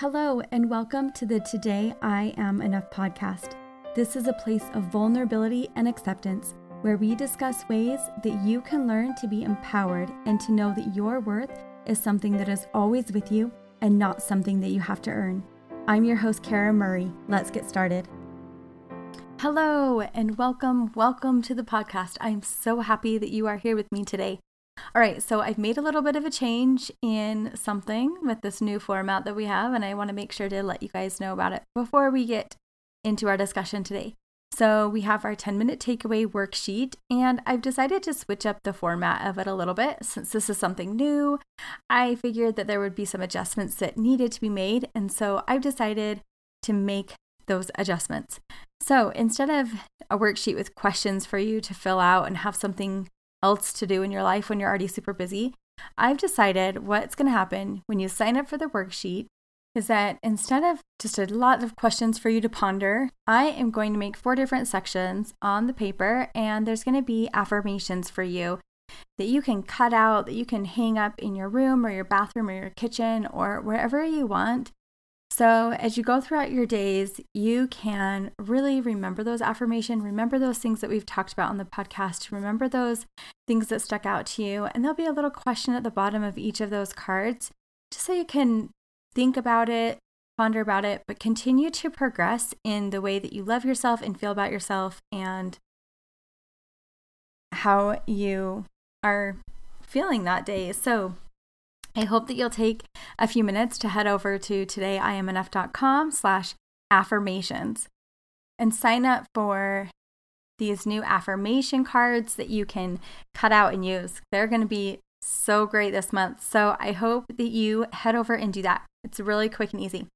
Hello, and welcome to the Today I Am Enough podcast. This is a place of vulnerability and acceptance where we discuss ways that you can learn to be empowered and to know that your worth is something that is always with you and not something that you have to earn. I'm your host, Kara Murray. Let's get started. Hello, and welcome, welcome to the podcast. I'm so happy that you are here with me today. All right, so I've made a little bit of a change in something with this new format that we have, and I want to make sure to let you guys know about it before we get into our discussion today. So, we have our 10 minute takeaway worksheet, and I've decided to switch up the format of it a little bit since this is something new. I figured that there would be some adjustments that needed to be made, and so I've decided to make those adjustments. So, instead of a worksheet with questions for you to fill out and have something else to do in your life when you're already super busy, I've decided what's going to happen when you sign up for the worksheet is that instead of just a lot of questions for you to ponder, I am going to make four different sections on the paper, and there's going to be affirmations for you that you can cut out, that you can hang up in your room or your bathroom or your kitchen or wherever you want so, as you go throughout your days, you can really remember those affirmation, remember those things that we've talked about on the podcast, remember those things that stuck out to you, and there'll be a little question at the bottom of each of those cards just so you can think about it, ponder about it, but continue to progress in the way that you love yourself and feel about yourself and how you are feeling that day. So, I hope that you'll take a few minutes to head over to todayimenough.com slash affirmations and sign up for these new affirmation cards that you can cut out and use. They're going to be so great this month. So I hope that you head over and do that. It's really quick and easy.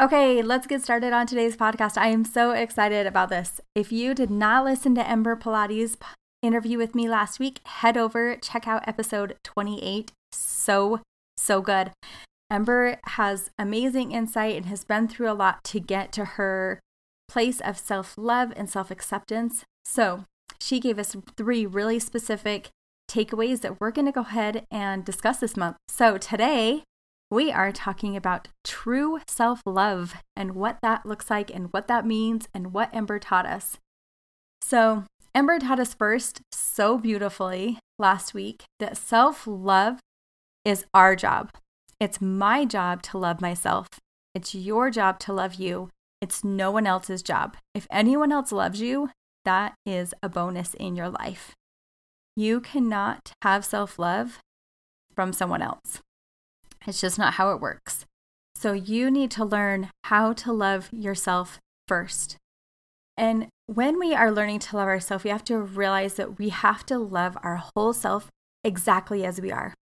Okay, let's get started on today's podcast. I am so excited about this. If you did not listen to Ember Pilates' interview with me last week, head over, check out episode 28 so, so good. Ember has amazing insight and has been through a lot to get to her place of self love and self acceptance. So, she gave us three really specific takeaways that we're going to go ahead and discuss this month. So, today we are talking about true self love and what that looks like and what that means and what Ember taught us. So, Ember taught us first so beautifully last week that self love is our job. It's my job to love myself. It's your job to love you. It's no one else's job. If anyone else loves you, that is a bonus in your life. You cannot have self love from someone else. It's just not how it works. So you need to learn how to love yourself first. And when we are learning to love ourselves, we have to realize that we have to love our whole self exactly as we are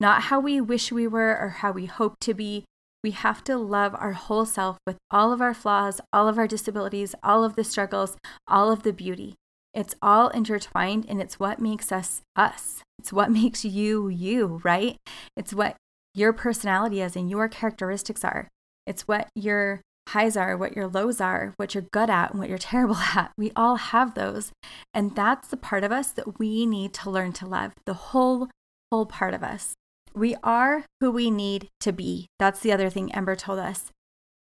not how we wish we were or how we hope to be. We have to love our whole self with all of our flaws, all of our disabilities, all of the struggles, all of the beauty. It's all intertwined and it's what makes us us. It's what makes you you, right? It's what your personality is and your characteristics are. It's what your highs are, what your lows are, what you're good at, and what you're terrible at. We all have those. And that's the part of us that we need to learn to love, the whole, whole part of us. We are who we need to be. That's the other thing Ember told us.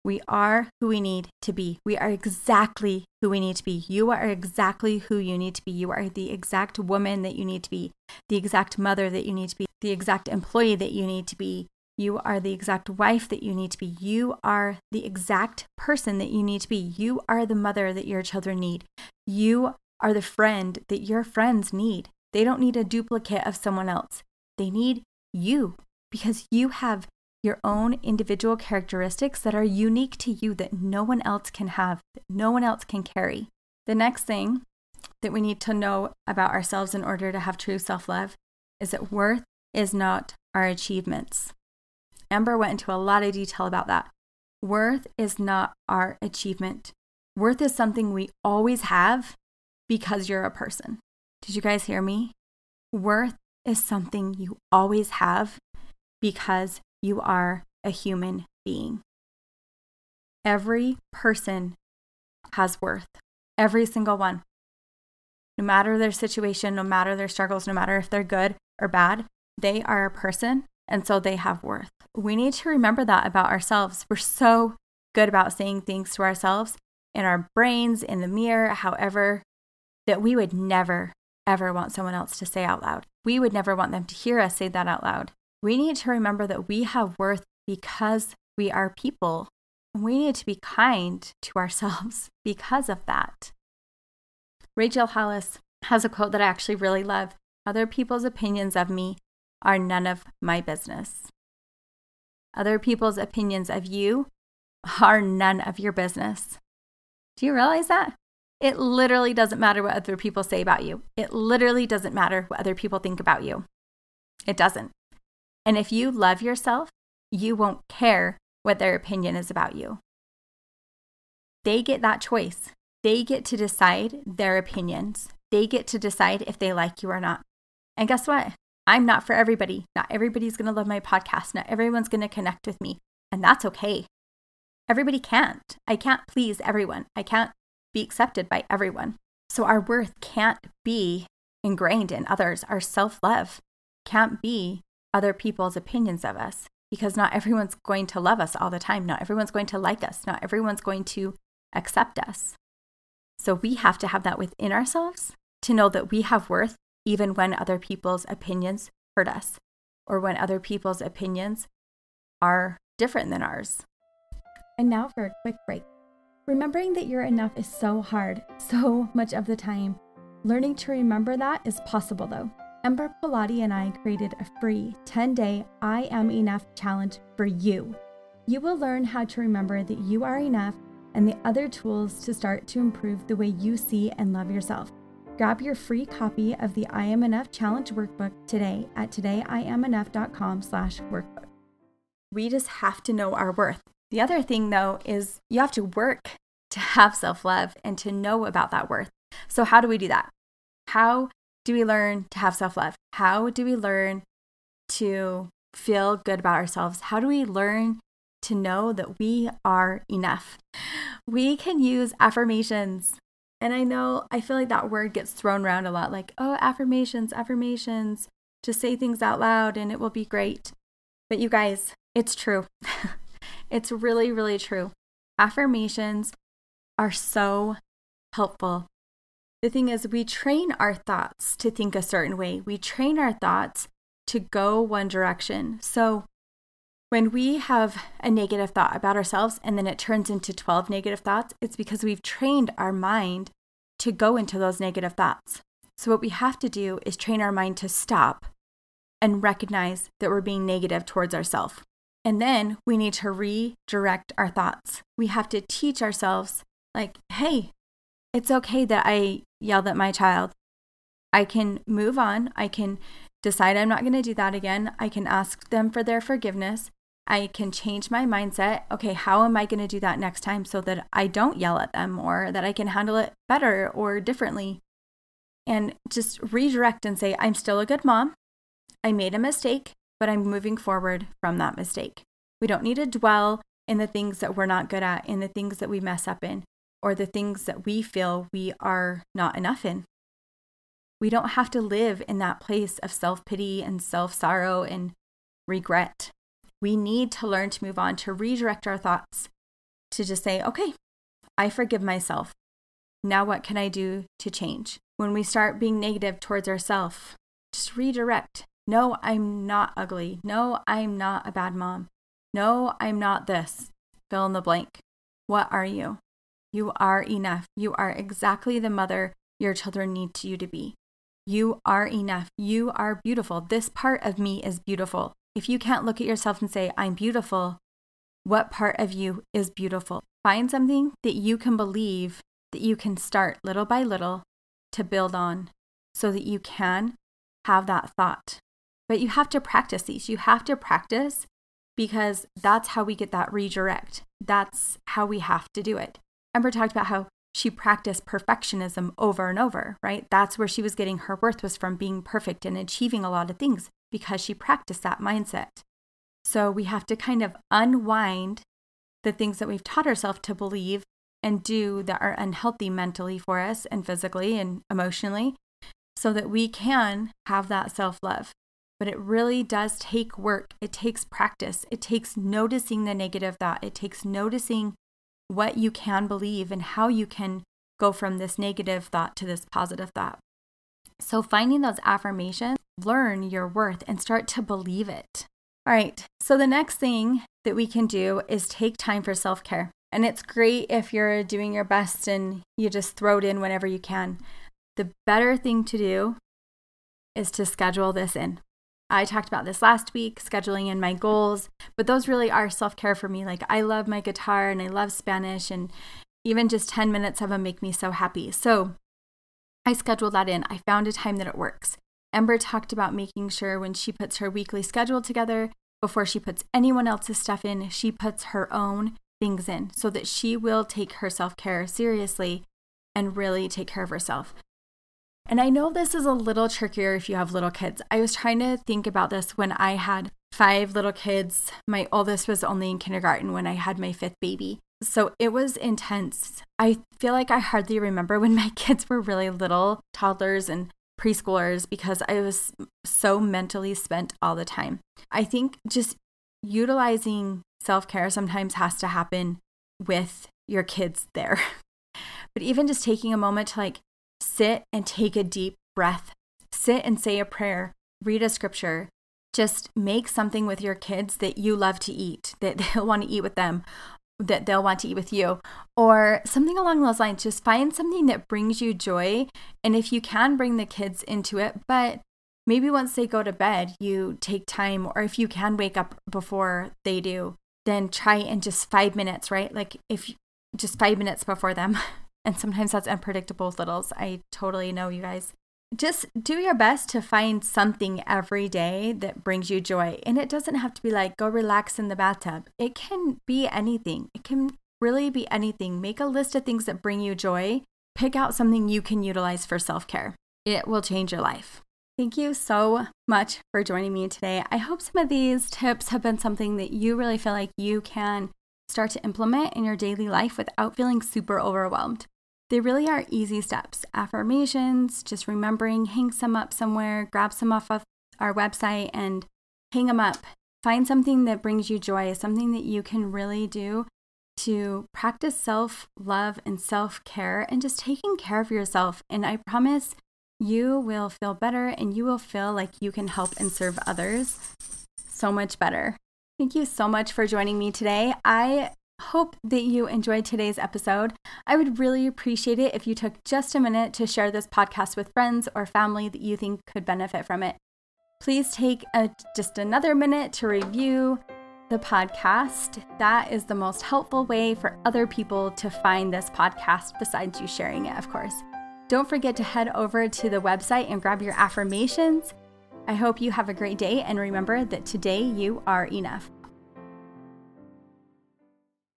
We are who we need to be. We are exactly who we need to be. You are exactly who you need to be. You are the exact woman that you need to be, the exact mother that you need to be, the exact employee that you need to be. You are the exact wife that you need to be. You are the exact person that you need to be. You are the mother that your children need. You are the friend that your friends need. They don't need a duplicate of someone else. They need you because you have your own individual characteristics that are unique to you that no one else can have, that no one else can carry. The next thing that we need to know about ourselves in order to have true self love is that worth is not our achievements. Amber went into a lot of detail about that. Worth is not our achievement. Worth is something we always have because you're a person. Did you guys hear me? Worth is something you always have because you are a human being. Every person has worth, every single one. No matter their situation, no matter their struggles, no matter if they're good or bad, they are a person And so they have worth. We need to remember that about ourselves. We're so good about saying things to ourselves in our brains, in the mirror, however, that we would never, ever want someone else to say out loud. We would never want them to hear us say that out loud. We need to remember that we have worth because we are people. We need to be kind to ourselves because of that. Rachel Hollis has a quote that I actually really love Other people's opinions of me are none of my business. Other people's opinions of you are none of your business. Do you realize that? It literally doesn't matter what other people say about you. It literally doesn't matter what other people think about you. It doesn't. And if you love yourself, you won't care what their opinion is about you. They get that choice. They get to decide their opinions. They get to decide if they like you or not. And guess what? I'm not for everybody. Not everybody's going to love my podcast. Not everyone's going to connect with me. And that's okay. Everybody can't. I can't please everyone. I can't be accepted by everyone. So our worth can't be ingrained in others. Our self love can't be other people's opinions of us because not everyone's going to love us all the time. Not everyone's going to like us. Not everyone's going to accept us. So we have to have that within ourselves to know that we have worth even when other people's opinions hurt us or when other people's opinions are different than ours. And now for a quick break. Remembering that you're enough is so hard, so much of the time. Learning to remember that is possible though. Ember Pilati and I created a free 10 day I Am Enough challenge for you. You will learn how to remember that you are enough and the other tools to start to improve the way you see and love yourself. Grab your free copy of the I Am Enough Challenge workbook today at todayIamenough.com slash workbook. We just have to know our worth. The other thing, though, is you have to work to have self love and to know about that worth. So, how do we do that? How do we learn to have self love? How do we learn to feel good about ourselves? How do we learn to know that we are enough? We can use affirmations. And I know, I feel like that word gets thrown around a lot like, oh, affirmations, affirmations, just say things out loud and it will be great. But you guys, it's true. It's really, really true. Affirmations are so helpful. The thing is, we train our thoughts to think a certain way, we train our thoughts to go one direction. So, when we have a negative thought about ourselves and then it turns into 12 negative thoughts, it's because we've trained our mind to go into those negative thoughts. So, what we have to do is train our mind to stop and recognize that we're being negative towards ourselves. And then we need to redirect our thoughts. We have to teach ourselves, like, hey, it's okay that I yelled at my child. I can move on. I can decide I'm not going to do that again. I can ask them for their forgiveness. I can change my mindset. Okay, how am I going to do that next time so that I don't yell at them or that I can handle it better or differently? And just redirect and say, I'm still a good mom. I made a mistake but I'm moving forward from that mistake. We don't need to dwell in the things that we're not good at, in the things that we mess up in, or the things that we feel we are not enough in. We don't have to live in that place of self pity and self sorrow and regret. We need to learn to move on, to redirect our thoughts, to just say, okay, I forgive myself. Now, what can I do to change? When we start being negative towards ourselves, just redirect no, I'm not ugly. No, I'm not a bad mom. No, I'm not this. Fill in the blank. What are you? You are enough. You are exactly the mother your children need you to be. You are enough. You are beautiful. This part of me is beautiful. If you can't look at yourself and say, I'm beautiful, what part of you is beautiful? Find something that you can believe that you can start little by little to build on so that you can have that thought but you have to practice these. You have to practice because that's how we get that redirect. That's how we have to do it. Ember talked about how she practiced perfectionism over and over, right? That's where she was getting her worth was from being perfect and achieving a lot of things because she practiced that mindset. So we have to kind of unwind the things that we've taught ourselves to believe and do that are unhealthy mentally for us and physically and emotionally so that we can have that self love but it really does take work. It takes practice. It takes noticing the negative thought. It takes noticing what you can believe and how you can go from this negative thought to this positive thought. So, finding those affirmations, learn your worth and start to believe it. All right. So, the next thing that we can do is take time for self care. And it's great if you're doing your best and you just throw it in whenever you can. The better thing to do is to schedule this in. I talked about this last week, scheduling in my goals, but those really are self care for me. Like, I love my guitar and I love Spanish, and even just 10 minutes of them make me so happy. So, I scheduled that in. I found a time that it works. Ember talked about making sure when she puts her weekly schedule together, before she puts anyone else's stuff in, she puts her own things in so that she will take her self care seriously and really take care of herself. And I know this is a little trickier if you have little kids. I was trying to think about this when I had five little kids. My oldest was only in kindergarten when I had my fifth baby. So it was intense. I feel like I hardly remember when my kids were really little, toddlers and preschoolers, because I was so mentally spent all the time. I think just utilizing self care sometimes has to happen with your kids there. but even just taking a moment to like sit and take a deep breath, sit and say a prayer, read a scripture, just make something with your kids that you love to eat, that they'll want to eat with them, that they'll want to eat with you, or something along those lines. Just find something that brings you joy. And if you can, bring the kids into it. But maybe once they go to bed, you take time, or if you can wake up before they do, then try in just five minutes, right? Like if just five minutes before them, And sometimes that's unpredictable with littles. I totally know you guys. Just do your best to find something every day that brings you joy. And it doesn't have to be like go relax in the bathtub. It can be anything. It can really be anything. Make a list of things that bring you joy. Pick out something you can utilize for self care. It will change your life. Thank you so much for joining me today. I hope some of these tips have been something that you really feel like you can start to implement in your daily life without feeling super overwhelmed. They really are easy steps. Affirmations, just remembering, hang some up somewhere, grab some off of our website and hang them up. Find something that brings you joy, something that you can really do to practice self love and self care and just taking care of yourself. And I promise you will feel better and you will feel like you can help and serve others so much better. Thank you so much for joining me today. I hope that you enjoyed today's episode. I would really appreciate it if you took just a minute to share this podcast with friends or family that you think could benefit from it. Please take a, just another minute to review the podcast. That is the most helpful way for other people to find this podcast, besides you sharing it, of course. Don't forget to head over to the website and grab your affirmations. I hope you have a great day and remember that today you are enough.